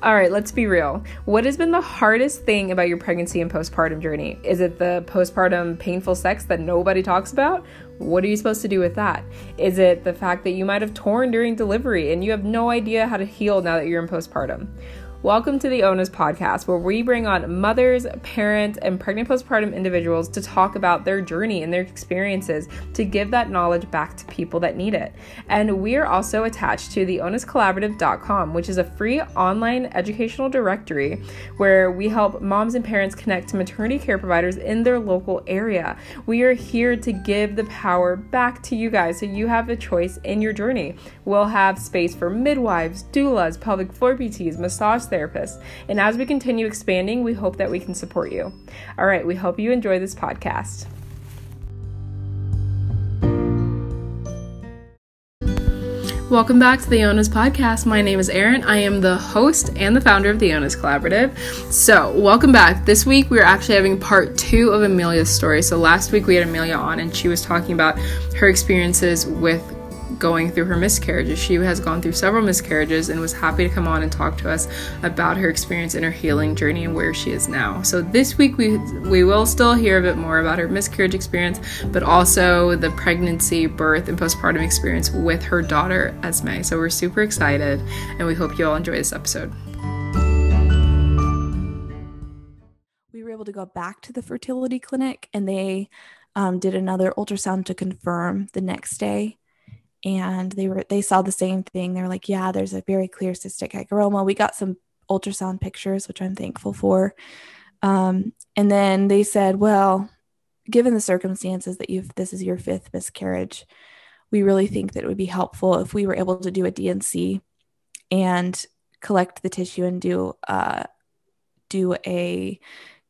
All right, let's be real. What has been the hardest thing about your pregnancy and postpartum journey? Is it the postpartum painful sex that nobody talks about? What are you supposed to do with that? Is it the fact that you might have torn during delivery and you have no idea how to heal now that you're in postpartum? Welcome to the Onas podcast, where we bring on mothers, parents, and pregnant postpartum individuals to talk about their journey and their experiences to give that knowledge back to people that need it. And we are also attached to the onuscollaborative.com, which is a free online educational directory where we help moms and parents connect to maternity care providers in their local area. We are here to give the power back to you guys so you have a choice in your journey. We'll have space for midwives, doulas, pelvic floor PTs, massage therapists. And as we continue expanding, we hope that we can support you. All right, we hope you enjoy this podcast. Welcome back to the Onas podcast. My name is Erin. I am the host and the founder of the Onas Collaborative. So, welcome back. This week we are actually having part two of Amelia's story. So, last week we had Amelia on and she was talking about her experiences with going through her miscarriages. She has gone through several miscarriages and was happy to come on and talk to us about her experience in her healing journey and where she is now. So this week we we will still hear a bit more about her miscarriage experience, but also the pregnancy, birth, and postpartum experience with her daughter Esme. So we're super excited and we hope you all enjoy this episode. We were able to go back to the fertility clinic and they um, did another ultrasound to confirm the next day and they were they saw the same thing. They're like yeah there's a very clear cystic hygroma we got some ultrasound pictures which i'm thankful for. Um, and then they said well given the circumstances that you've this is your fifth miscarriage we really think that it would be helpful if we were able to do a dnc and collect the tissue and do uh, do a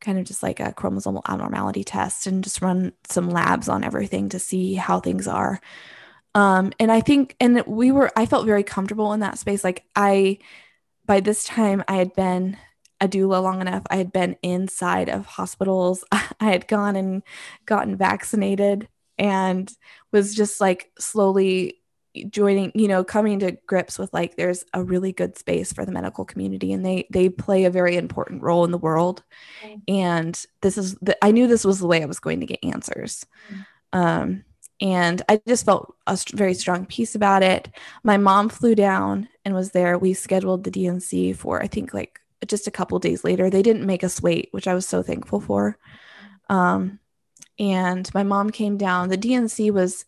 kind of just like a chromosomal abnormality test and just run some labs on everything to see how things are um, and I think, and we were, I felt very comfortable in that space. Like I, by this time, I had been a doula long enough. I had been inside of hospitals. I had gone and gotten vaccinated and was just like slowly joining you know coming to grips with like there's a really good space for the medical community and they they play a very important role in the world mm. and this is the, i knew this was the way i was going to get answers mm. um and I just felt a very strong peace about it. My mom flew down and was there. We scheduled the DNC for I think like just a couple days later. They didn't make us wait, which I was so thankful for. Um, and my mom came down. The DNC was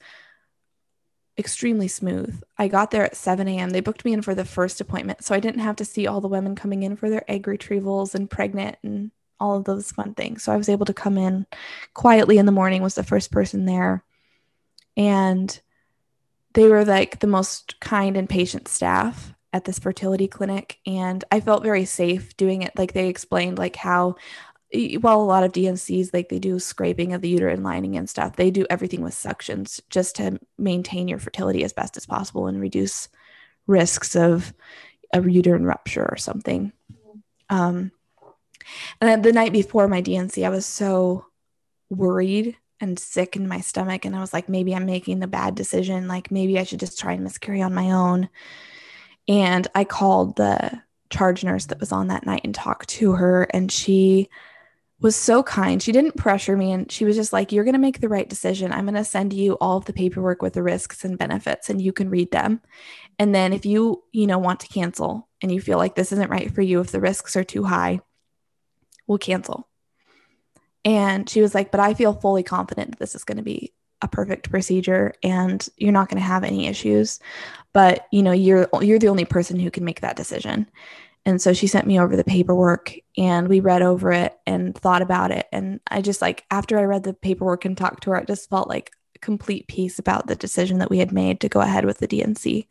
extremely smooth. I got there at 7 a.m. They booked me in for the first appointment, so I didn't have to see all the women coming in for their egg retrievals and pregnant and all of those fun things. So I was able to come in quietly in the morning. Was the first person there and they were like the most kind and patient staff at this fertility clinic. And i felt very safe doing it. Like they explained like how while a lot of dncs like they do scraping of the uterine lining and stuff they do everything with suctions just to maintain your fertility as best as possible and reduce risks of a uterine rupture or something. Um, and the night before my dnc i was so worried and sick in my stomach. And I was like, maybe I'm making the bad decision. Like, maybe I should just try and miscarry on my own. And I called the charge nurse that was on that night and talked to her. And she was so kind. She didn't pressure me. And she was just like, You're going to make the right decision. I'm going to send you all of the paperwork with the risks and benefits, and you can read them. And then if you, you know, want to cancel and you feel like this isn't right for you, if the risks are too high, we'll cancel. And she was like, But I feel fully confident that this is going to be a perfect procedure and you're not going to have any issues. But, you know, you're you're the only person who can make that decision. And so she sent me over the paperwork and we read over it and thought about it. And I just like, after I read the paperwork and talked to her, it just felt like complete peace about the decision that we had made to go ahead with the DNC.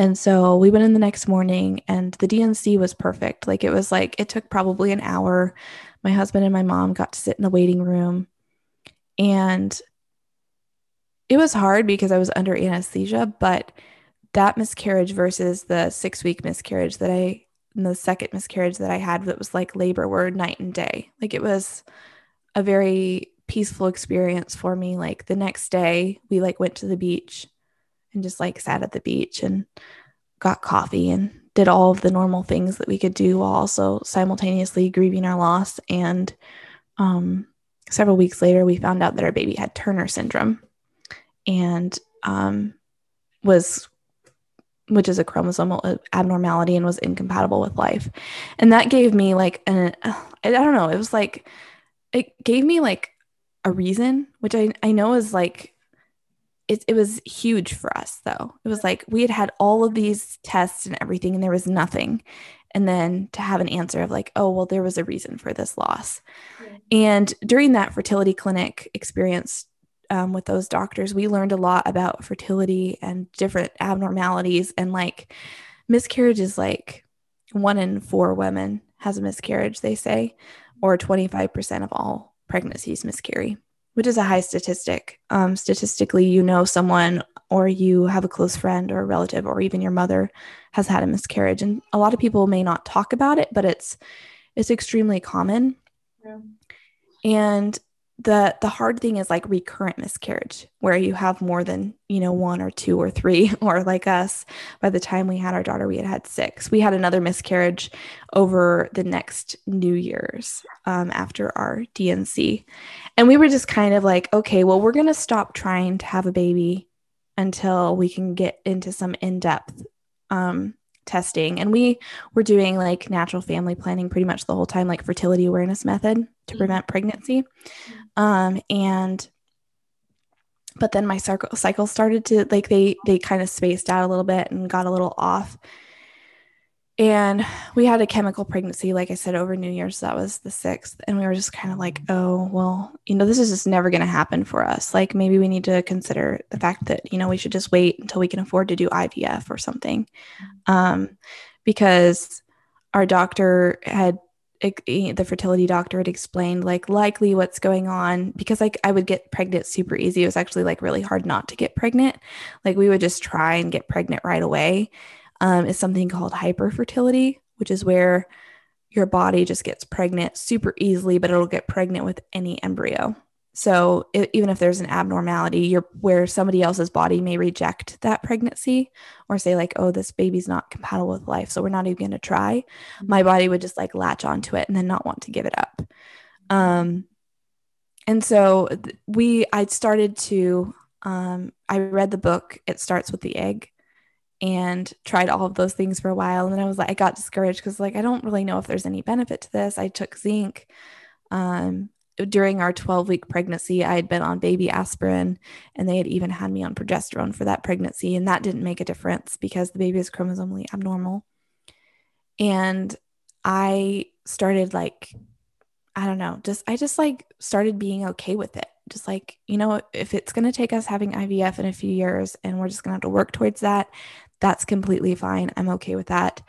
And so we went in the next morning and the DNC was perfect. Like it was like, it took probably an hour my husband and my mom got to sit in the waiting room and it was hard because I was under anesthesia, but that miscarriage versus the six week miscarriage that I, the second miscarriage that I had that was like labor were night and day. Like it was a very peaceful experience for me. Like the next day, we like went to the beach and just like sat at the beach and got coffee and did all of the normal things that we could do while also simultaneously grieving our loss. And um, several weeks later, we found out that our baby had Turner syndrome and um, was, which is a chromosomal abnormality and was incompatible with life. And that gave me like an, I don't know, it was like, it gave me like a reason, which I, I know is like it, it was huge for us though. It was like we had had all of these tests and everything and there was nothing. And then to have an answer of like oh well there was a reason for this loss. Yeah. and during that fertility clinic experience um, with those doctors we learned a lot about fertility and different abnormalities. And like miscarriage is like one in four women has a miscarriage they say or 25% of all pregnancies miscarry which is a high statistic. Um, statistically, you know someone or you have a close friend or a relative or even your mother has had a miscarriage, and a lot of people may not talk about it, but it's it's extremely common. Yeah. And the the hard thing is like recurrent miscarriage where you have more than you know one or two or three or like us. By the time we had our daughter we had had six. We had another miscarriage over the next new year's um, after our dnc and we were just kind of like okay well we're going to stop trying to have a baby until we can get into some in-depth um, testing. And we were doing like natural family planning pretty much the whole time like fertility awareness method to mm-hmm. prevent pregnancy um, and but then my cycle cycle started to like they they kind of spaced out a little bit and got a little off. And we had a chemical pregnancy, like I said, over New Year's. So that was the sixth. And we were just kind of like, oh, well, you know, this is just never going to happen for us. Like maybe we need to consider the fact that, you know, we should just wait until we can afford to do IVF or something. Um, because our doctor had the fertility doctor had explained like likely what's going on because like I would get pregnant super easy. It was actually like really hard not to get pregnant. Like we would just try and get pregnant right away. Um, is something called hyperfertility, which is where your body just gets pregnant super easily, but it'll get pregnant with any embryo. So it, even if there's an abnormality, you're where somebody else's body may reject that pregnancy or say like, "Oh, this baby's not compatible with life, so we're not even going to try." My body would just like latch onto it and then not want to give it up. Um, and so we, I started to, um, I read the book. It starts with the egg, and tried all of those things for a while, and then I was like, I got discouraged because like I don't really know if there's any benefit to this. I took zinc. Um, during our 12 week pregnancy, I had been on baby aspirin and they had even had me on progesterone for that pregnancy. And that didn't make a difference because the baby is chromosomally abnormal. And I started like, I don't know, just, I just like started being okay with it. Just like, you know, if it's going to take us having IVF in a few years and we're just going to have to work towards that, that's completely fine. I'm okay with that.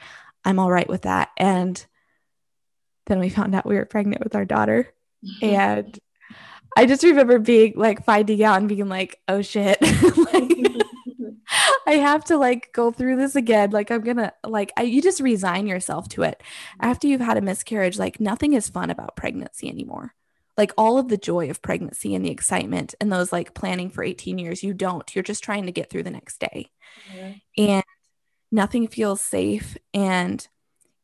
I'm all right with that. And then we found out we were pregnant with our daughter and I just remember being like finding out and being like, oh shit. like, I have to like go through this again. Like I'm gonna like I, you just resign yourself to it. After you've had a miscarriage, like nothing is fun about pregnancy anymore. Like all of the joy of pregnancy and the excitement and those like planning for 18 years, you don't. You're just trying to get through the next day. And nothing feels safe. And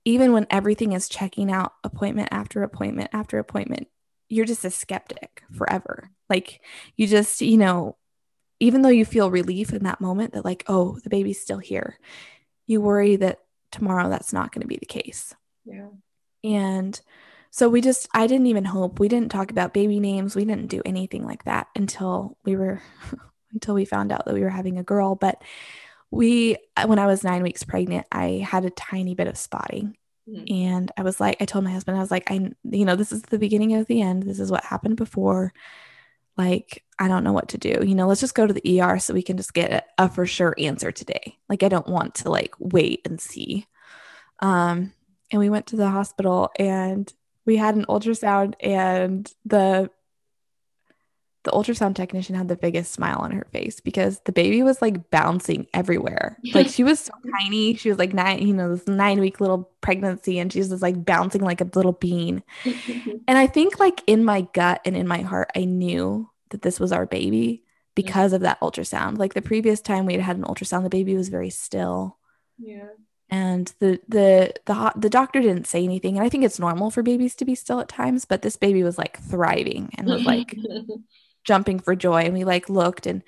even when everything is checking out appointment after appointment after appointment, you're just a skeptic mm-hmm. forever. Like you just, you know, even though you feel relief in that moment that like, oh, the baby's still here, you worry that tomorrow that's not going to be the case. Yeah. And so we just I didn't even hope. We didn't talk about baby names. We didn't do anything like that until we were until we found out that we were having a girl, but we when I was 9 weeks pregnant, I had a tiny bit of spotting Mm-hmm. And I was like, I told my husband, I was like, I, you know, this is the beginning of the end. This is what happened before. Like, I don't know what to do. You know, let's just go to the ER so we can just get a, a for sure answer today. Like, I don't want to like wait and see. Um, and we went to the hospital and we had an ultrasound and the the ultrasound technician had the biggest smile on her face because the baby was like bouncing everywhere. Like she was so tiny. She was like nine, you know, this nine week little pregnancy, and she's just like bouncing like a little bean. and I think like in my gut and in my heart, I knew that this was our baby because of that ultrasound. Like the previous time we had had an ultrasound, the baby was very still. Yeah. and the the the the doctor didn't say anything and i think it's normal for babies to be still at times but this baby was like thriving and was like jumping for joy and we like looked and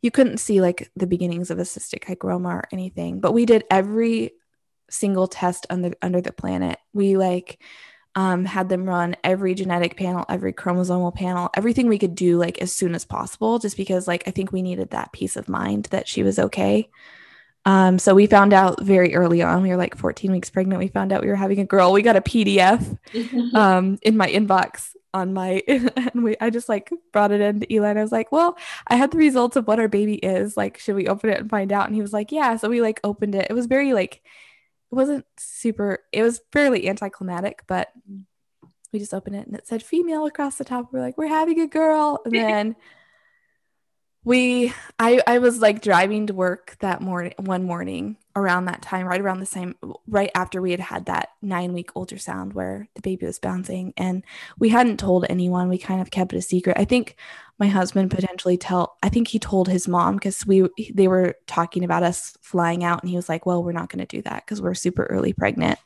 you couldn't see like the beginnings of a cystic hygroma or anything but we did every single test under under the planet we like um, had them run every genetic panel every chromosomal panel everything we could do like as soon as possible just because like i think we needed that peace of mind that she was okay um, so we found out very early on, we were like 14 weeks pregnant. We found out we were having a girl. We got a PDF um, in my inbox on my, and we, I just like brought it in to Eli and I was like, well, I had the results of what our baby is. Like, should we open it and find out? And he was like, yeah. So we like opened it. It was very like, it wasn't super, it was fairly anticlimactic, but we just opened it and it said female across the top. We're like, we're having a girl. And then we i i was like driving to work that morning one morning around that time right around the same right after we had had that nine week ultrasound where the baby was bouncing and we hadn't told anyone. We kind of kept it a secret. I think my husband potentially tell i think he told his mom because we they were talking about us flying out and he was like well we're not going to do that because we're super early pregnant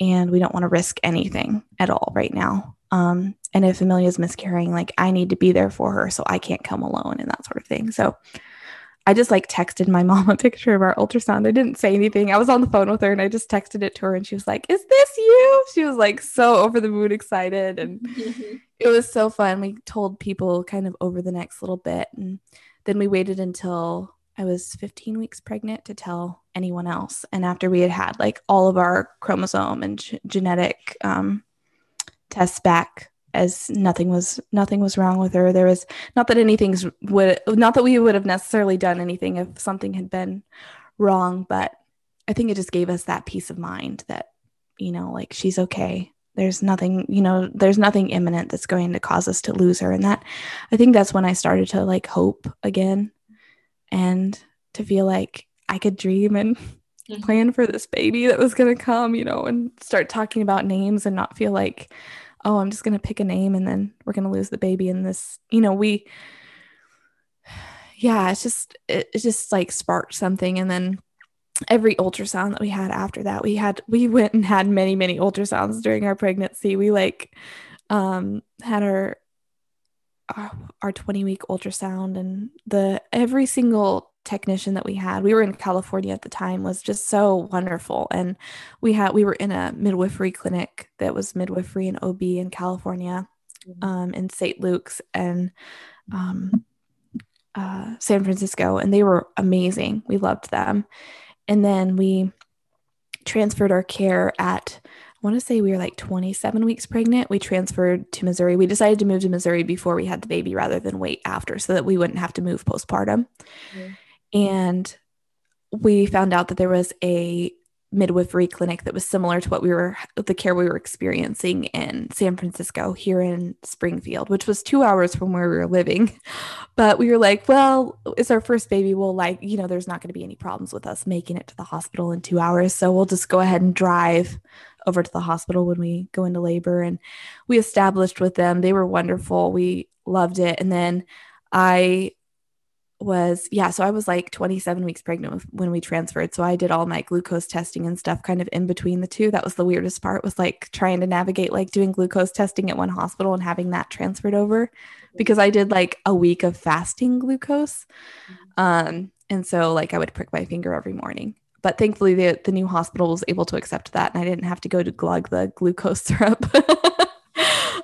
and we don't want to risk anything at all right now um, and if Amelia's miscarrying, like I need to be there for her so I can't come alone and that sort of thing. So I just like texted my mom a picture of our ultrasound. I didn't say anything. I was on the phone with her and I just texted it to her and she was like, Is this you? She was like so over the moon excited. And it was so fun. We told people kind of over the next little bit. And then we waited until I was 15 weeks pregnant to tell anyone else. And after we had had like all of our chromosome and g- genetic um, tests back as nothing was nothing was wrong with her. There was not that anything's would not that we would have necessarily done anything if something had been wrong but i think it just gave us that peace of mind that you know like she's okay. There's nothing you know there's nothing imminent that's going to cause us to lose her. And that i think that's when i started to like hope again and to feel like i could dream and mm-hmm. plan for this baby that was going to come you know and start talking about names and not feel like oh, I'm just going to pick a name and then we're going to lose the baby in this, you know, we, yeah, it's just, it, it just like sparked something. And then every ultrasound that we had after that, we had, we went and had many, many ultrasounds during our pregnancy. We like, um, had our, our 20 week ultrasound and the every single technician that we had we were in california at the time was just so wonderful and we had we were in a midwifery clinic that was midwifery and ob in california mm-hmm. um, in st luke's and um, uh, san francisco and they were amazing we loved them and then we transferred our care at I want to say we were like 27 weeks pregnant. We transferred to Missouri. We decided to move to Missouri before we had the baby rather than wait after so that we wouldn't have to move postpartum. Mm-hmm. And we found out that there was a midwifery clinic that was similar to what we were the care we were experiencing in San Francisco here in Springfield, which was 2 hours from where we were living. But we were like, well, it's our first baby, we'll like, you know, there's not going to be any problems with us making it to the hospital in 2 hours, so we'll just go ahead and drive over to the hospital when we go into labor and we established with them. They were wonderful. We loved it. And then I was yeah so i was like 27 weeks pregnant when we transferred so i did all my glucose testing and stuff kind of in between the two. That was the weirdest part was like trying to navigate like doing glucose testing at one hospital and having that transferred over because i did like a week of fasting glucose um and so like i would prick my finger every morning. But thankfully the, the new hospital was able to accept that and i didn't have to go to glug the glucose syrup.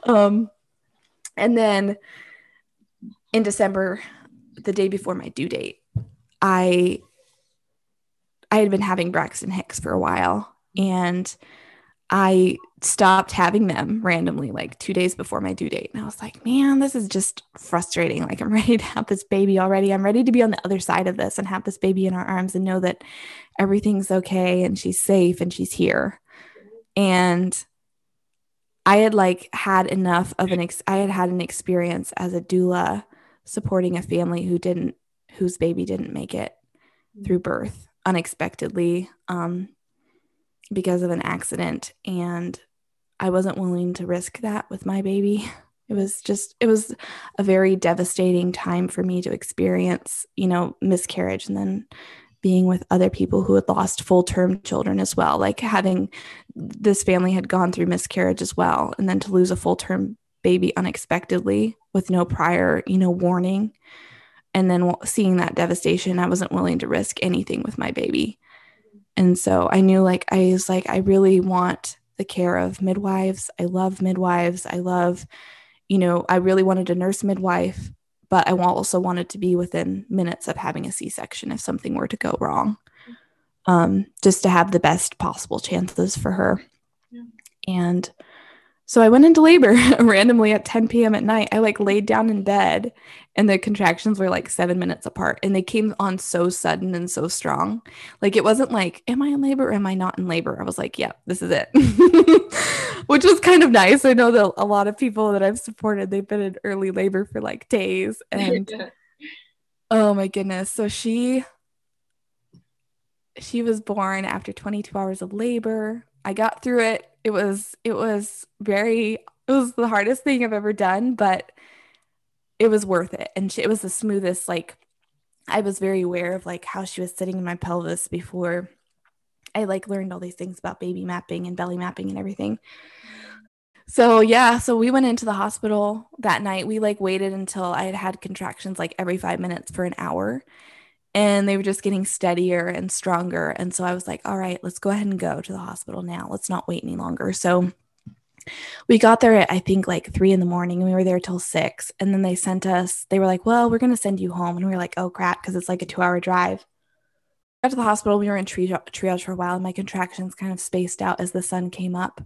Um and then in december the day before my due date, I I had been having Braxton Hicks for a while and I stopped having them randomly like 2 days before my due date and I was like, "Man, this is just frustrating. Like I'm ready to have this baby already. I'm ready to be on the other side of this and have this baby in our arms and know that everything's okay and she's safe and she's here." And I had like had enough of an ex- I had had an experience as a doula supporting a family who didn't whose baby didn't make it through birth unexpectedly um, because of an accident and i wasn't willing to risk that with my baby it was just it was a very devastating time for me to experience you know miscarriage and then being with other people who had lost full term children as well. Like having this family had gone through miscarriage as well. And then to lose a full term baby unexpectedly with no prior, you know, warning. And then seeing that devastation, I wasn't willing to risk anything with my baby. And so I knew like, I was like, I really want the care of midwives. I love midwives. I love, you know, I really wanted a nurse midwife but I also wanted to be within minutes of having a C section if something were to go wrong, um, just to have the best possible chances for her. Yeah. And so I went into labor randomly at 10 p.m. at night. I like laid down in bed and the contractions were like seven minutes apart and they came on so sudden and so strong. Like it wasn't like, am I in labor or am I not in labor? I was like, yeah, this is it, which was kind of nice. I know that a lot of people that I've supported, they've been in early labor for like days. And oh my goodness. So she, she was born after 22 hours of labor. I got through it it was it was very it was the hardest thing I've ever done, but it was worth it. And she, it was the smoothest like I was very aware of like how she was sitting in my pelvis before I like learned all these things about baby mapping and belly mapping and everything. So yeah, so we went into the hospital that night. We like waited until I had had contractions like every 5 minutes for an hour and they were just getting steadier and stronger. And so I was like, all right, let's go ahead and go to the hospital now. Let's not wait any longer. So we got there at I think like three in the morning and we were there till six. And then they sent us, they were like, well, we're going to send you home. And we were like, oh crap, because it's like a two hour drive. Got to the hospital, we were in triage for a while, and my contractions kind of spaced out as the sun came up.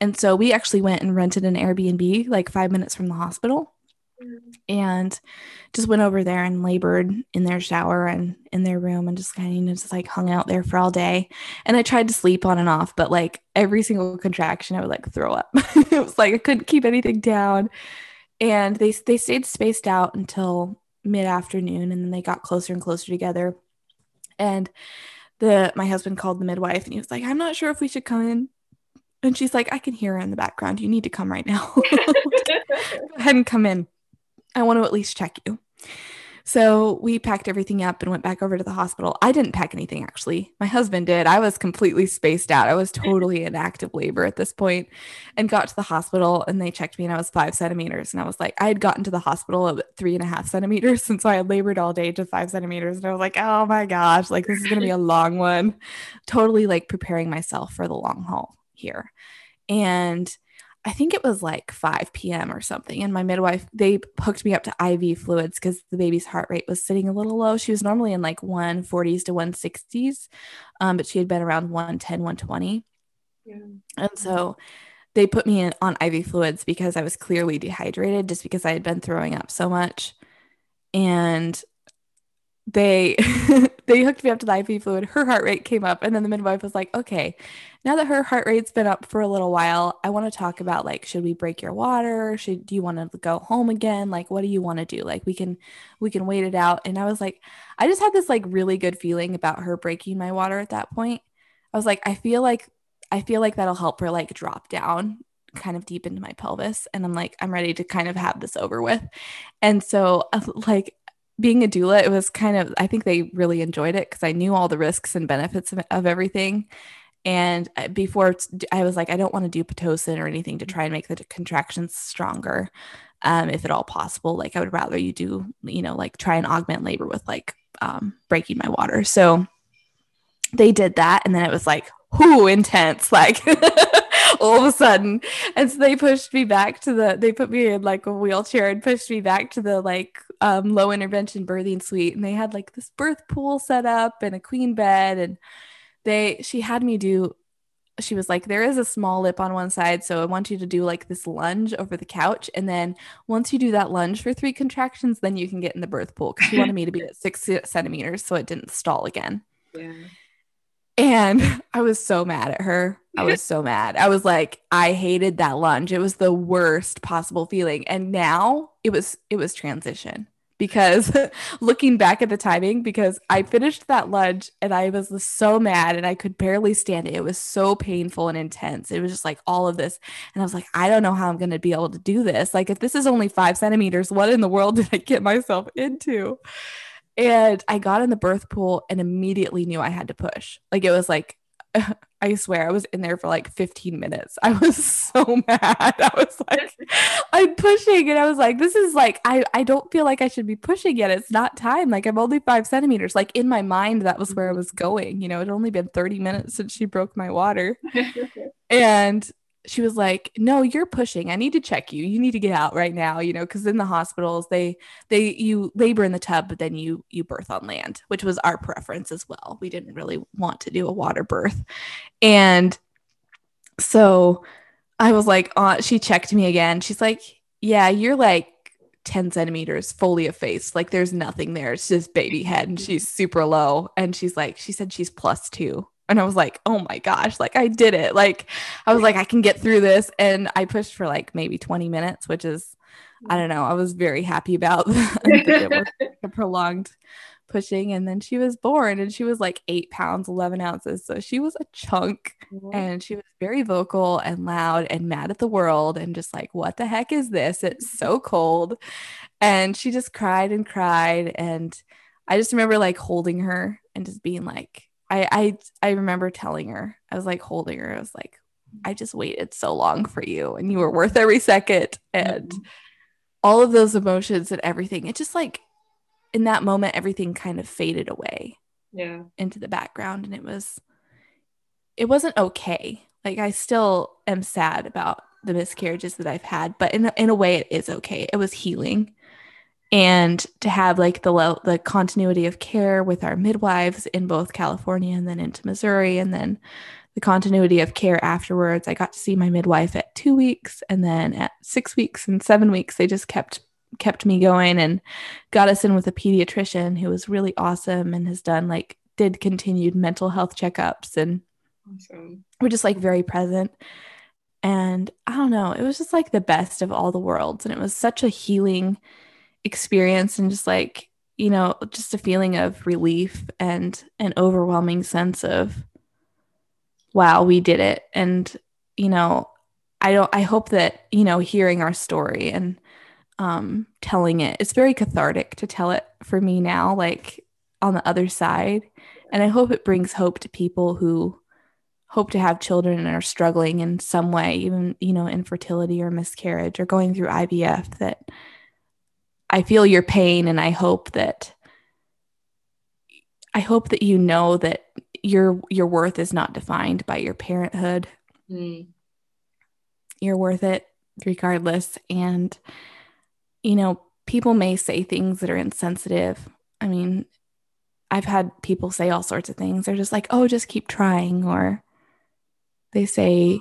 And so we actually went and rented an Airbnb like five minutes from the hospital and just went over there and labored in their shower and in their room and just kind of just like hung out there for all day. And I tried to sleep on and off, but like every single contraction, I would like throw up. it was like I couldn't keep anything down. And they they stayed spaced out until mid afternoon, and then they got closer and closer together. And the my husband called the midwife, and he was like, "I'm not sure if we should come in." And she's like, "I can hear her in the background. You need to come right now. Go ahead and come in." I want to at least check you. So we packed everything up and went back over to the hospital. I didn't pack anything actually. My husband did. I was completely spaced out. I was totally in active labor at this point and got to the hospital and they checked me and I was five centimeters. And I was like, I had gotten to the hospital at three and a half centimeters since I had labored all day to five centimeters. And I was like, oh my gosh, like this is going to be a long one. Totally like preparing myself for the long haul here. And I think it was like 5 p.m. or something. And my midwife, they hooked me up to IV fluids because the baby's heart rate was sitting a little low. She was normally in like 140s to 160s, um, but she had been around 110, 120. Yeah. And so they put me in, on IV fluids because I was clearly dehydrated just because I had been throwing up so much. And they they hooked me up to the IV fluid. Her heart rate came up, and then the midwife was like, "Okay, now that her heart rate's been up for a little while, I want to talk about like, should we break your water? Should do you want to go home again? Like, what do you want to do? Like, we can we can wait it out." And I was like, I just had this like really good feeling about her breaking my water at that point. I was like, I feel like I feel like that'll help her like drop down kind of deep into my pelvis and I'm like I'm ready to kind of have this over with. And so like being a doula, it was kind of, I think they really enjoyed it because I knew all the risks and benefits of, of everything. And before I was like, I don't want to do Pitocin or anything to try and make the contractions stronger, um, if at all possible. Like, I would rather you do, you know, like try and augment labor with like um, breaking my water. So they did that. And then it was like, whoo, intense. Like, all of a sudden. And so they pushed me back to the, they put me in like a wheelchair and pushed me back to the like um, low intervention birthing suite. And they had like this birth pool set up and a queen bed. And they, she had me do, she was like, there is a small lip on one side. So I want you to do like this lunge over the couch. And then once you do that lunge for three contractions, then you can get in the birth pool because she wanted me to be at six centimeters so it didn't stall again. Yeah. And I was so mad at her. I was so mad. I was like, I hated that lunge. It was the worst possible feeling. And now it was it was transition because looking back at the timing, because I finished that lunge and I was so mad and I could barely stand it. It was so painful and intense. It was just like all of this. And I was like, I don't know how I'm going to be able to do this. Like, if this is only five centimeters, what in the world did I get myself into? And I got in the birth pool and immediately knew I had to push. Like it was like I swear I was in there for like 15 minutes. I was so mad. I was like, I'm pushing. And I was like, this is like, I, I don't feel like I should be pushing yet. It's not time. Like I'm only five centimeters. Like in my mind, that was where I was mm-hmm. going. You know, it only been 30 minutes since she broke my water. and she was like no you're pushing. I need to check you. You need to get out right now you know because in the hospitals they they you labor in the tub but then you you birth on land which was our preference as well. We didn't really want to do a water birth. And so i was like uh, she checked me again. She's like yeah you're like 10 centimeters fully effaced. Like there's nothing there. It's just baby head and she's super low. And she's like she said she's plus two and I was like, oh my gosh, like I did it. Like I was like, I can get through this. And I pushed for like maybe 20 minutes, which is, I don't know, I was very happy about the prolonged pushing. And then she was born and she was like eight pounds, 11 ounces. So she was a chunk mm-hmm. and she was very vocal and loud and mad at the world and just like, what the heck is this? It's so cold. And she just cried and cried. And I just remember like holding her and just being like, I I I remember telling her, I was like holding her, I was like, I just waited so long for you and you were worth every second. And mm-hmm. all of those emotions and everything, it just like in that moment, everything kind of faded away. Yeah. Into the background. And it was it wasn't okay. Like I still am sad about the miscarriages that I've had, but in in a way it is okay. It was healing and to have like the the continuity of care with our midwives in both California and then into Missouri and then the continuity of care afterwards. I got to see my midwife at 2 weeks and then at 6 weeks and 7 weeks they just kept kept me going and got us in with a pediatrician who was really awesome and has done like did continued mental health checkups and awesome. we're just like very present and I don't know, it was just like the best of all the worlds and it was such a healing experience and just like you know just a feeling of relief and an overwhelming sense of wow we did it. And you know i don't i hope that you know hearing our story and um telling it it's very cathartic to tell it for me now like on the other side. And i hope it brings hope to people who hope to have children and are struggling in some way even you know infertility or miscarriage or going through ivf that I feel your pain and I hope that I hope that you know that your your worth is not defined by your parenthood. Mm. You're worth it regardless and you know, people may say things that are insensitive. I mean, I've had people say all sorts of things. They're just like, "Oh, just keep trying," or they say,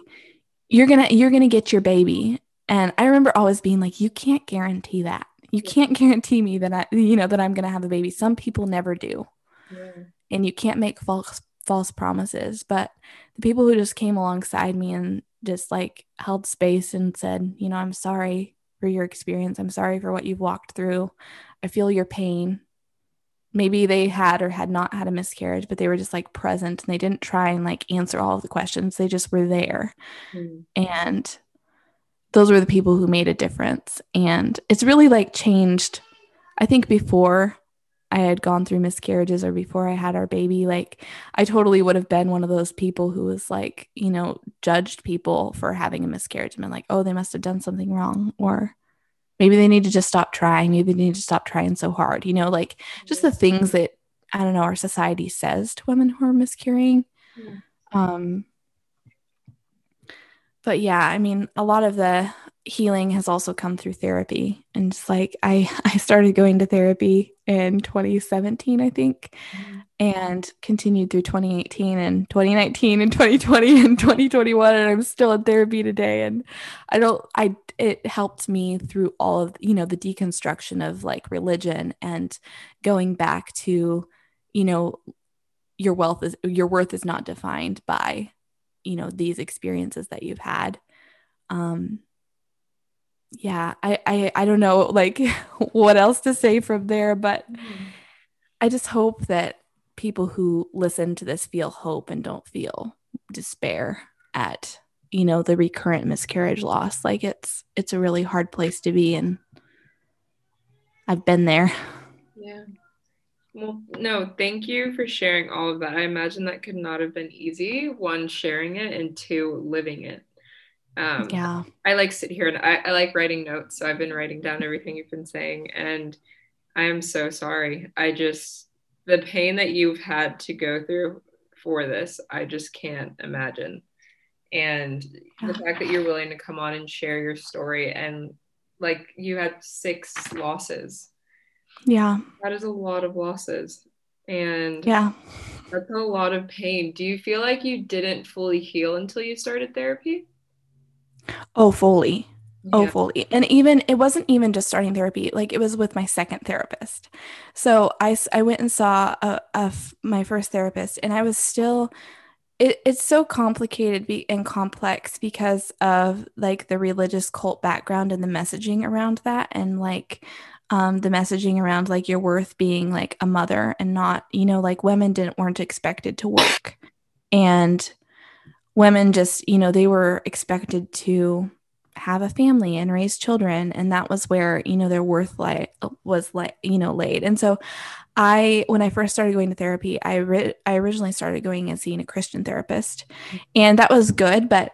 "You're going to you're going to get your baby." And I remember always being like, "You can't guarantee that." You can't guarantee me that I, you know, that I'm going to have a baby. Some people never do. Yeah. And you can't make false false promises, but the people who just came alongside me and just like held space and said, you know, I'm sorry for your experience. I'm sorry for what you've walked through. I feel your pain. Maybe they had or had not had a miscarriage, but they were just like present and they didn't try and like answer all of the questions. They just were there. Mm. And those were the people who made a difference. And it's really like changed. I think before I had gone through miscarriages or before I had our baby, like I totally would have been one of those people who was like, you know, judged people for having a miscarriage and been like, oh, they must have done something wrong. Or maybe they need to just stop trying. Maybe they need to stop trying so hard, you know, like just the things that I don't know, our society says to women who are miscarrying. Yeah. Um, but yeah, I mean, a lot of the healing has also come through therapy. And just like I, I started going to therapy in 2017, I think, and continued through 2018 and 2019 and 2020 and 2021. And I'm still in therapy today. And I don't, I, it helped me through all of, you know, the deconstruction of like religion and going back to, you know, your wealth is, your worth is not defined by you know these experiences that you've had. Um yeah i i, I don't know like what else to say from there but mm-hmm. i just hope that people who listen to this feel hope and don't feel despair at you know the recurrent miscarriage loss. Like it's it's a really hard place to be and i've been there. Yeah Well, no, thank you for sharing all of that. I imagine that could not have been easy. One, sharing it, and two, living it. Um, yeah. I like sit here and I, I like writing notes. So I've been writing down everything you've been saying. And I am so sorry. I just, the pain that you've had to go through for this, I just can't imagine. And the fact that you're willing to come on and share your story and like you had six losses. Yeah. That is a lot of losses. And yeah, that's a lot of pain. Do you feel like you didn't fully heal until you started therapy? Oh, fully. Oh, fully. And even it wasn't even just starting therapy, like it was with my second therapist. So I, I went and saw a, a, my first therapist, and I was still, it, it's so complicated be, and complex because of like the religious cult background and the messaging around that, and like um, the messaging around like your worth being like a mother and not, you know, like women didn't weren't expected to work. And women just, you know, they were expected to have a family and raise children and that was where you know their worth like was like you know laid. And so i when i first started going to therapy i re- i originally started going and seeing a christian therapist. And that was good but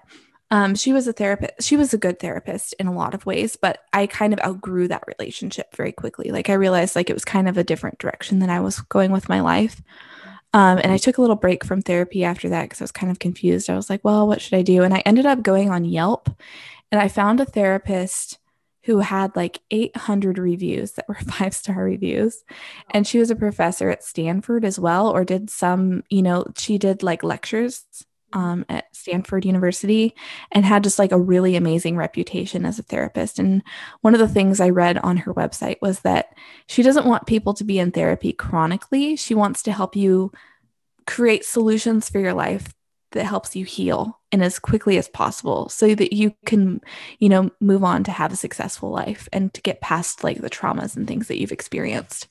um, she was a therapist she was a good therapist in a lot of ways but i kind of outgrew that relationship very quickly like i realized like it was kind of a different direction than i was going with my life um, and I took a little break from therapy after that because I was kind of confused. I was like, well, what should I do? And I ended up going on Yelp and I found a therapist who had like 800 reviews that were five star reviews. And she was a professor at Stanford as well, or did some, you know, she did like lectures um, at Stanford University and had just like a really amazing reputation as a therapist. And one of the things I read on her website was that she doesn't want people to be in therapy chronically. She wants to help you create solutions for your life that helps you heal and as quickly as possible so that you can you know move on to have a successful life and to get past like the traumas and things that you've experienced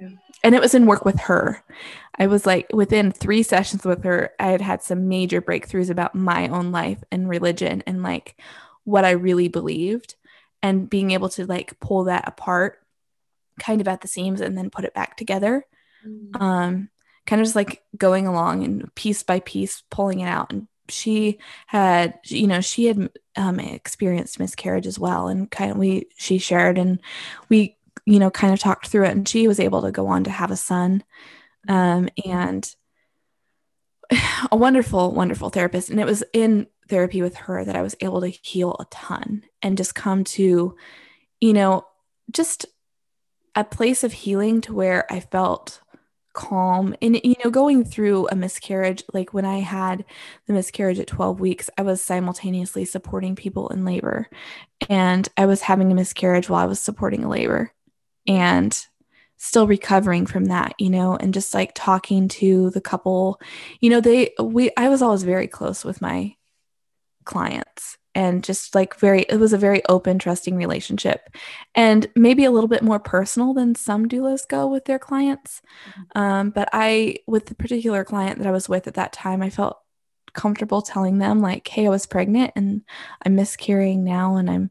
yeah. and it was in work with her i was like within three sessions with her i had had some major breakthroughs about my own life and religion and like what i really believed. And being able to like pull that apart kind of at the seams and then put it back together. Mm. um kind of just like going along and piece by piece pulling it out. And she had you know she had um, experienced miscarriage as well and kind of we she shared and we you know kind of talked through it and she was able to go on to have a son um, and a wonderful wonderful therapist. And it was in therapy with her that i was able to heal a ton and just come to you know just a place of healing to where i felt calm. And you know going through a miscarriage like when i had the miscarriage at 12 weeks i was simultaneously supporting people in labor. And i was having a miscarriage while i was supporting labor. And still recovering from that you know and just like talking to the couple you know they we i was always very close with my clients and just like very it was a very open trusting relationship and maybe a little bit more personal than some doulas go with their clients mm-hmm. um, but i with the particular client that i was with at that time i felt comfortable telling them like hey i was pregnant and i'm miscarrying now and i'm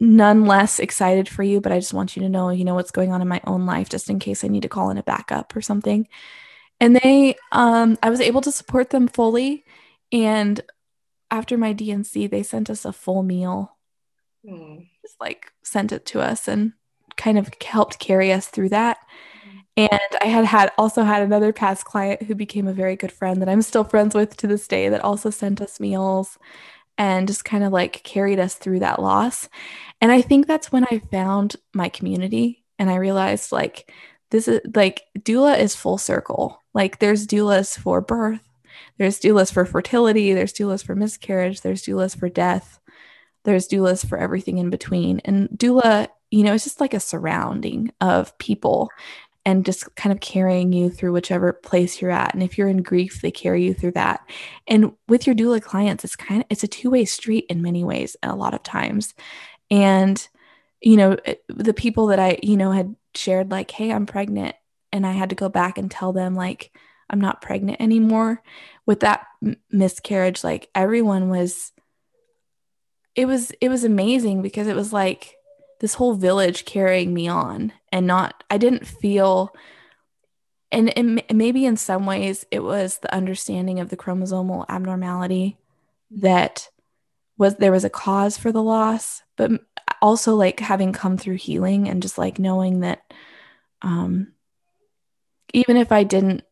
none less excited for you but i just want you to know you know what's going on in my own life just in case i need to call in a backup or something and they um, i was able to support them fully and after my D&C, they sent us a full meal. Mm. Just like sent it to us and kind of helped carry us through that. And I had had also had another past client who became a very good friend that I'm still friends with to this day that also sent us meals and just kind of like carried us through that loss. And I think that's when I found my community and I realized like this is like doula is full circle. Like there's doulas for birth, there's doulas for fertility, there's doulas for miscarriage, there's doulas for death, there's doulas for everything in between. And doula, you know, it's just like a surrounding of people and just kind of carrying you through whichever place you're at. And if you're in grief, they carry you through that. And with your doula clients, it's kind of it's a two-way street in many ways a lot of times. And you know, eh, the people that I, you know, had shared like, "Hey, I'm pregnant." And I had to go back and tell them like, I'm not pregnant anymore. With that m- miscarriage, like everyone was, it was, it was amazing because it was like this whole village carrying me on and not, I didn't feel and it, maybe in some ways it was the understanding of the chromosomal abnormality that was there was a cause for the loss but also like having come through healing and just like knowing that um even if i didn't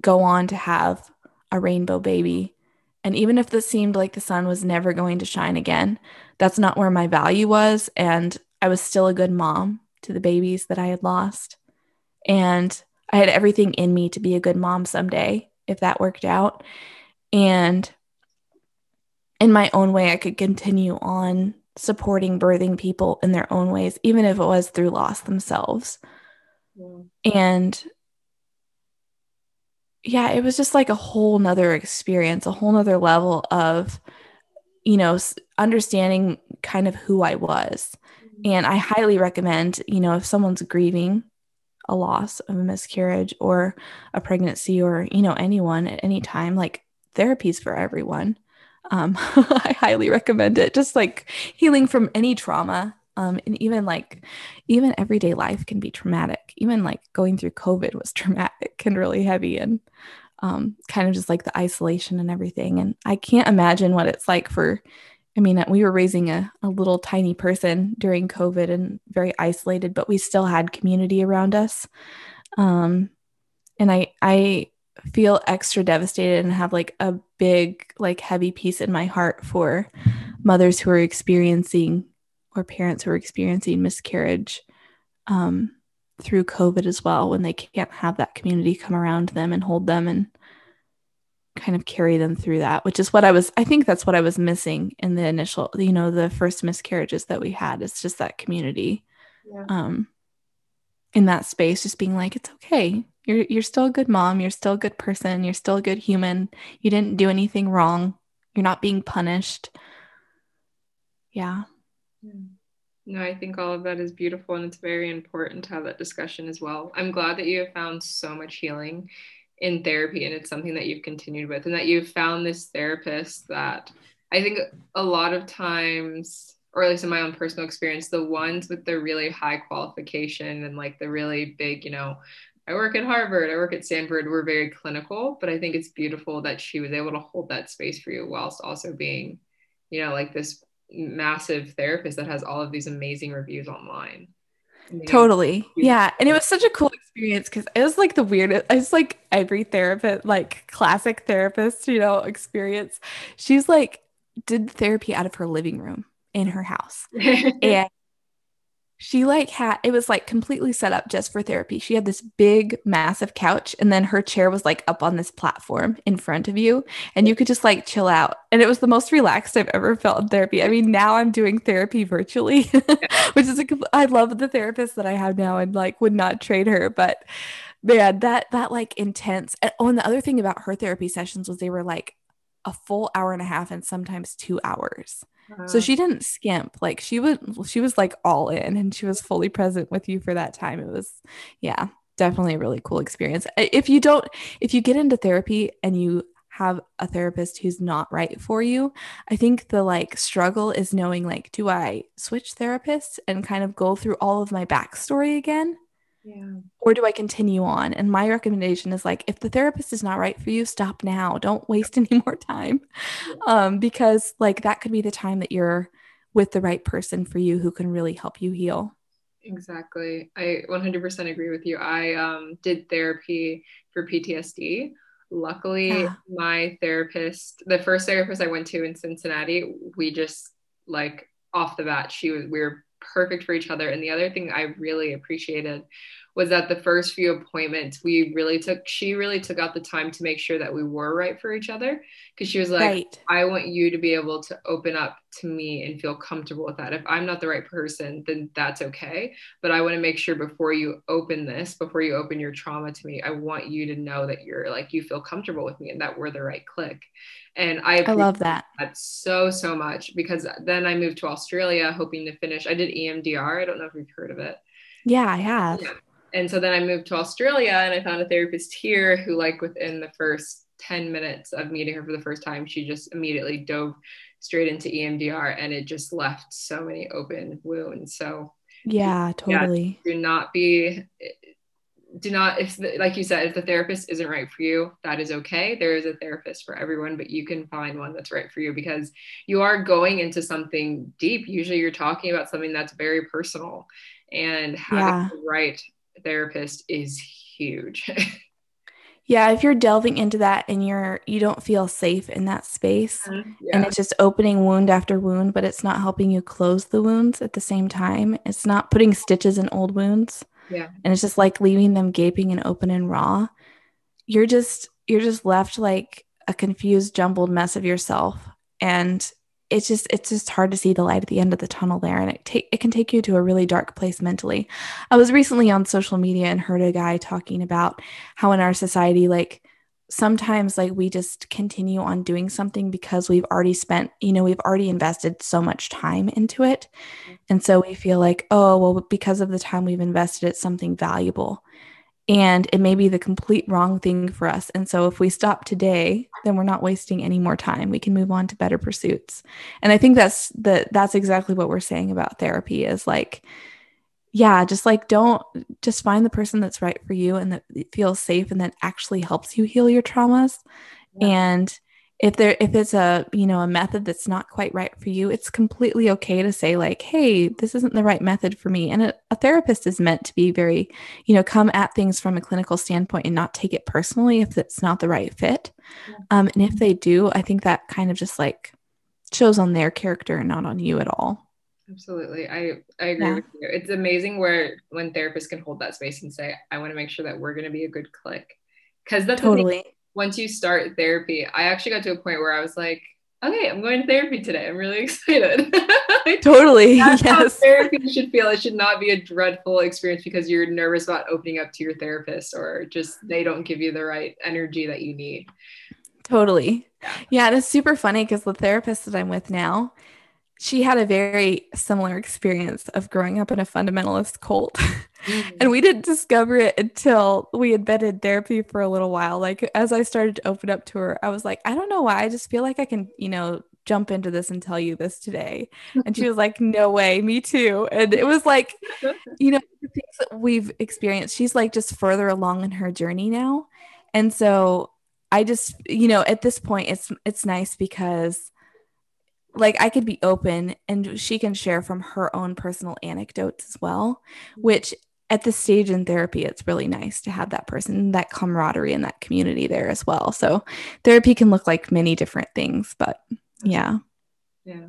go on to have a rainbow baby and even if this seemed like the sun was never going to shine again that's not where my value was and i was still a good mom to the babies that i had lost and I had everything in me to be a good mom someday if that worked out. And in my own way, I could continue on supporting birthing people in their own ways, even if it was through loss themselves. Yeah. And yeah, it was just like a whole nother experience, a whole nother level of, you know, understanding kind of who I was. Mm-hmm. And I highly recommend, you know, if someone's grieving a loss of a miscarriage or a pregnancy or you know anyone at any time like therapies for everyone um, i highly recommend it just like healing from any trauma um, and even like even everyday life can be traumatic even like going through covid was traumatic and really heavy and um, kind of just like the isolation and everything and i can't imagine what it's like for I mean, we were raising a, a little tiny person during COVID and very isolated, but we still had community around us. Um, and I, I feel extra devastated and have like a big, like heavy piece in my heart for mothers who are experiencing or parents who are experiencing miscarriage um, through COVID as well, when they can't have that community come around them and hold them and kind of carry them through that, which is what I was, I think that's what I was missing in the initial, you know, the first miscarriages that we had. It's just that community yeah. um, in that space, just being like, it's okay. You're, you're still a good mom. You're still a good person. You're still a good human. You didn't do anything wrong. You're not being punished. Yeah. No, I think all of that is beautiful and it's very important to have that discussion as well. I'm glad that you have found so much healing in therapy and it's something that you've continued with and that you've found this therapist that I think a lot of times or at least in my own personal experience the ones with the really high qualification and like the really big you know I work at Harvard I work at Stanford we're very clinical but I think it's beautiful that she was able to hold that space for you whilst also being you know like this massive therapist that has all of these amazing reviews online Totally. Yeah. And it was such a cool experience because it was like the weirdest, it's like every therapist, like classic therapist, you know, experience. She's like, did therapy out of her living room in her house. and she like had it was like completely set up just for therapy. She had this big massive couch and then her chair was like up on this platform in front of you and you could just like chill out. And it was the most relaxed I've ever felt in therapy. I mean, now I'm doing therapy virtually, which is a, I love the therapist that I have now and like would not trade her, but man, that that like intense. And, oh, and the other thing about her therapy sessions was they were like a full hour and a half and sometimes 2 hours. So she didn't skimp. Like she was she was like all in and she was fully present with you for that time. It was yeah, definitely a really cool experience. If you don't if you get into therapy and you have a therapist who's not right for you, I think the like struggle is knowing like do I switch therapists and kind of go through all of my backstory again? Yeah. Or do I continue on? And my recommendation is like, if the therapist is not right for you, stop now. Don't waste any more time. Um, because like that could be the time that you're with the right person for you who can really help you heal. Exactly. I 100% agree with you. I um, did therapy for PTSD. Luckily, yeah. my therapist, the first therapist I went to in Cincinnati, we just like off the bat, she was, we were perfect for each other. And the other thing I really appreciated was that the first few appointments we really took she really took out the time to make sure that we were right for each other because she was like right. i want you to be able to open up to me and feel comfortable with that if i'm not the right person then that's okay but i want to make sure before you open this before you open your trauma to me i want you to know that you're like you feel comfortable with me and that we're the right click and I, I love that. that so so much because then I moved to Australia hoping to finish. I did EMDR. I don't know if you've heard of it. Yeah, I have. Yeah. And so then I moved to Australia and I found a therapist here who, like, within the first 10 minutes of meeting her for the first time, she just immediately dove straight into EMDR and it just left so many open wounds. So, yeah, totally. Yeah, do not be do not if the, like you said if the therapist isn't right for you that is okay there is a therapist for everyone but you can find one that's right for you because you are going into something deep usually you're talking about something that's very personal and having yeah. the right therapist is huge yeah if you're delving into that and you're you don't feel safe in that space mm-hmm. yeah. and it's just opening wound after wound but it's not helping you close the wounds at the same time it's not putting stitches in old wounds yeah. And it's just like leaving them gaping and open and raw. You're just you're just left like a confused jumbled mess of yourself and it's just it's just hard to see the light at the end of the tunnel there and it take it can take you to a really dark place mentally. I was recently on social media and heard a guy talking about how in our society like sometimes like we just continue on doing something because we've already spent you know we've already invested so much time into it. Mm-hmm. And so we feel like oh well because of the time we've invested it's something valuable and it may be the complete wrong thing for us and so if we stop today then we're not wasting any more time we can move on to better pursuits and i think that's the that's exactly what we're saying about therapy is like yeah, just like don't just find the person that's right for you and that feels safe and that actually helps you heal your traumas. Yeah. And if there if it's a you know a method that's not quite right for you, it's completely okay to say like, hey, this isn't the right method for me. And a, a therapist is meant to be very, you know, come at things from a clinical standpoint and not take it personally if it's not the right fit. Um, and if they do, I think that kind of just like shows on their character and not on you at all. Absolutely. I, I agree yeah. with you. It's amazing where when therapists can hold that space and say, I want to make sure that we're going to be a good click. Because that's totally once you start therapy, I actually got to a point where I was like, okay, I'm going to therapy today. I'm really excited. totally. That's yes. therapy should feel. It should not be a dreadful experience because you're nervous about opening up to your therapist or just they don't give you the right energy that you need. Totally. Yeah, yeah and it's super funny because the therapist that I'm with now, she had a very similar experience of growing up in a fundamentalist cult. Mm-hmm. and we didn't discover it until we had been in therapy for a little while. Like, as I started to open up to her, I was like, I don't know why. I just feel like I can, you know, jump into this and tell you this today. And she was like, No way, me too. And it was like, you know, the things that we've experienced, she's like just further along in her journey now. And so I just, you know, at this point, it's it's nice because like I could be open and she can share from her own personal anecdotes as well, mm-hmm. which at this stage in therapy, it's really nice to have that person, that camaraderie and that community there as well. So therapy can look like many different things, but yeah. Yeah.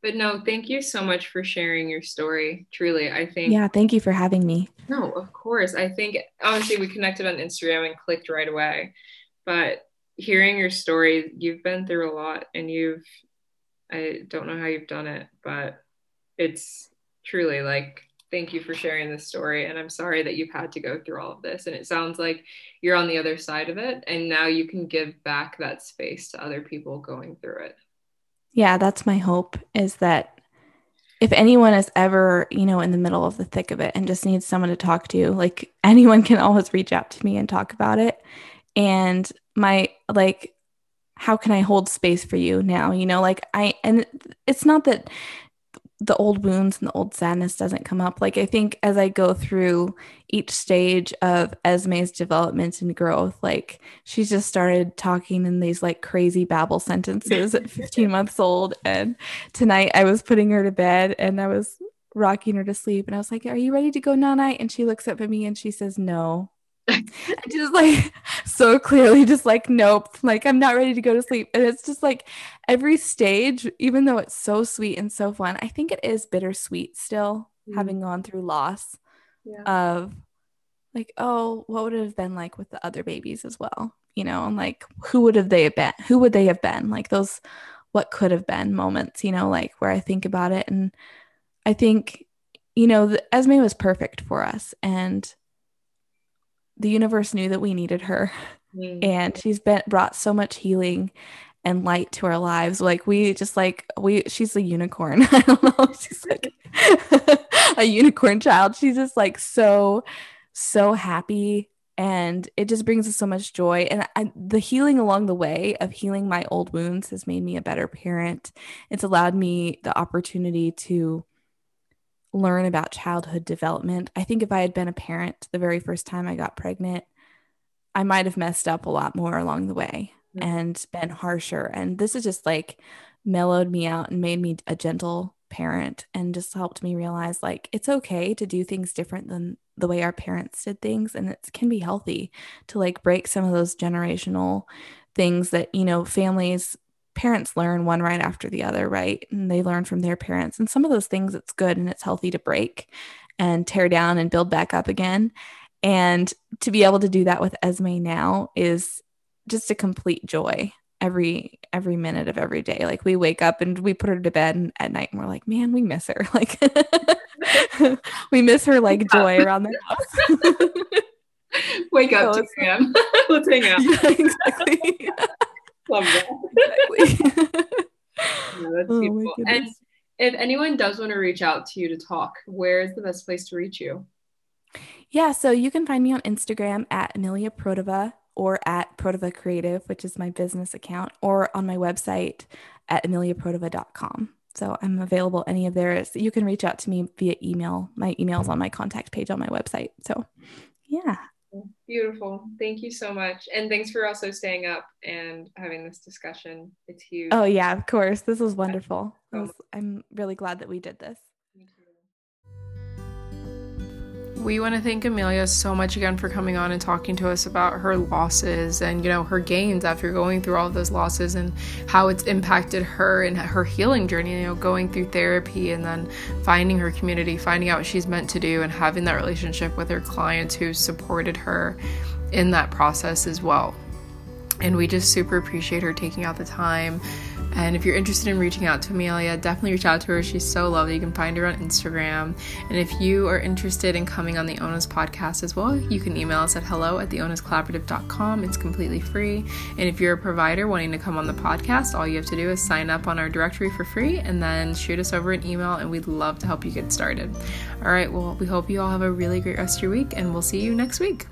But no, thank you so much for sharing your story. Truly, I think. Yeah, thank you for having me. No, of course. I think obviously we connected on Instagram and clicked right away. But hearing your story, you've been through a lot and you've I don't know how you've done it, but it's truly like thank you for sharing this story and i'm sorry that you've had to go through all of this and it sounds like you're on the other side of it and now you can give back that space to other people going through it. Yeah that's my hope is that if anyone is ever you know in the middle of the thick of it and just needs someone to talk to like anyone can always reach out to me and talk about it. And my like how can I hold space for you now? You know, like I, and it's not that the old wounds and the old sadness doesn't come up. Like I think as I go through each stage of Esme's development and growth, like she's just started talking in these like crazy babble sentences at 15 months old. And tonight I was putting her to bed and I was rocking her to sleep and I was like, Are you ready to go night? And she looks up at me and she says, No just like so clearly just like nope like i'm not ready to go to sleep. And it's just like every stage even though it's so sweet and so fun i think it is bittersweet still mm. having gone through loss yeah. of like oh what would it have been like with the other babies as well you know? And like who would have they have been who would they have been? Like those what could have been moments you know like where i think about it. And i think you know the, esme was perfect for us. And the universe knew that we needed her. Mm. and she's been brought so much healing and light to our lives. Like we just like we she's a unicorn. I don't know. She's like a unicorn child. She's just like so so happy. And it just brings us so much joy. And I, the healing along the way of healing my old wounds has made me a better parent. It's allowed me the opportunity to learn about childhood development. I think if I had been a parent the very first time I got pregnant, I might have messed up a lot more along the way mm-hmm. and been harsher. And this is just like mellowed me out and made me a gentle parent and just helped me realize like it's okay to do things different than the way our parents did things and it can be healthy to like break some of those generational things that you know families parents learn one right after the other right? And they learn from their parents. And some of those things it's good and it's healthy to break and tear down and build back up again. And to be able to do that with esme now is just a complete joy every every minute of every day. Like we wake up and we put her to bed at night and we're like man we miss her. Like we miss her like joy around the house. Wake up so 2 a.m let's hang out. Yeah, exactly love that exactly. yeah, that's oh, beautiful and if anyone does want to reach out to you to talk where is the best place to reach you yeah so you can find me on instagram at amelia protiva or at Protiva Creative, which is my business account, or on my website at ameliaprotiva.com. So I'm available any of theirs. You can reach out to me via email. My email is on my contact page on my website. So yeah. Beautiful. Thank you so much. And thanks for also staying up and having this discussion. It's huge. Oh, yeah, of course. This was wonderful. Oh was, I'm really glad that we did this. We want to thank Amelia so much again for coming on and talking to us about her losses and you know her gains after going through all those losses and how it's impacted her and her healing journey, you know, going through therapy and then finding her community, finding out what she's meant to do and having that relationship with her clients who supported her in that process as well. And we just super appreciate her taking out the time and if you're interested in reaching out to Amelia, definitely reach out to her. She's so lovely. You can find her on Instagram. And if you are interested in coming on the Onas podcast as well, you can email us at hello at theonascollaborative.com. It's completely free. And if you're a provider wanting to come on the podcast, all you have to do is sign up on our directory for free and then shoot us over an email, and we'd love to help you get started. All right, well, we hope you all have a really great rest of your week, and we'll see you next week.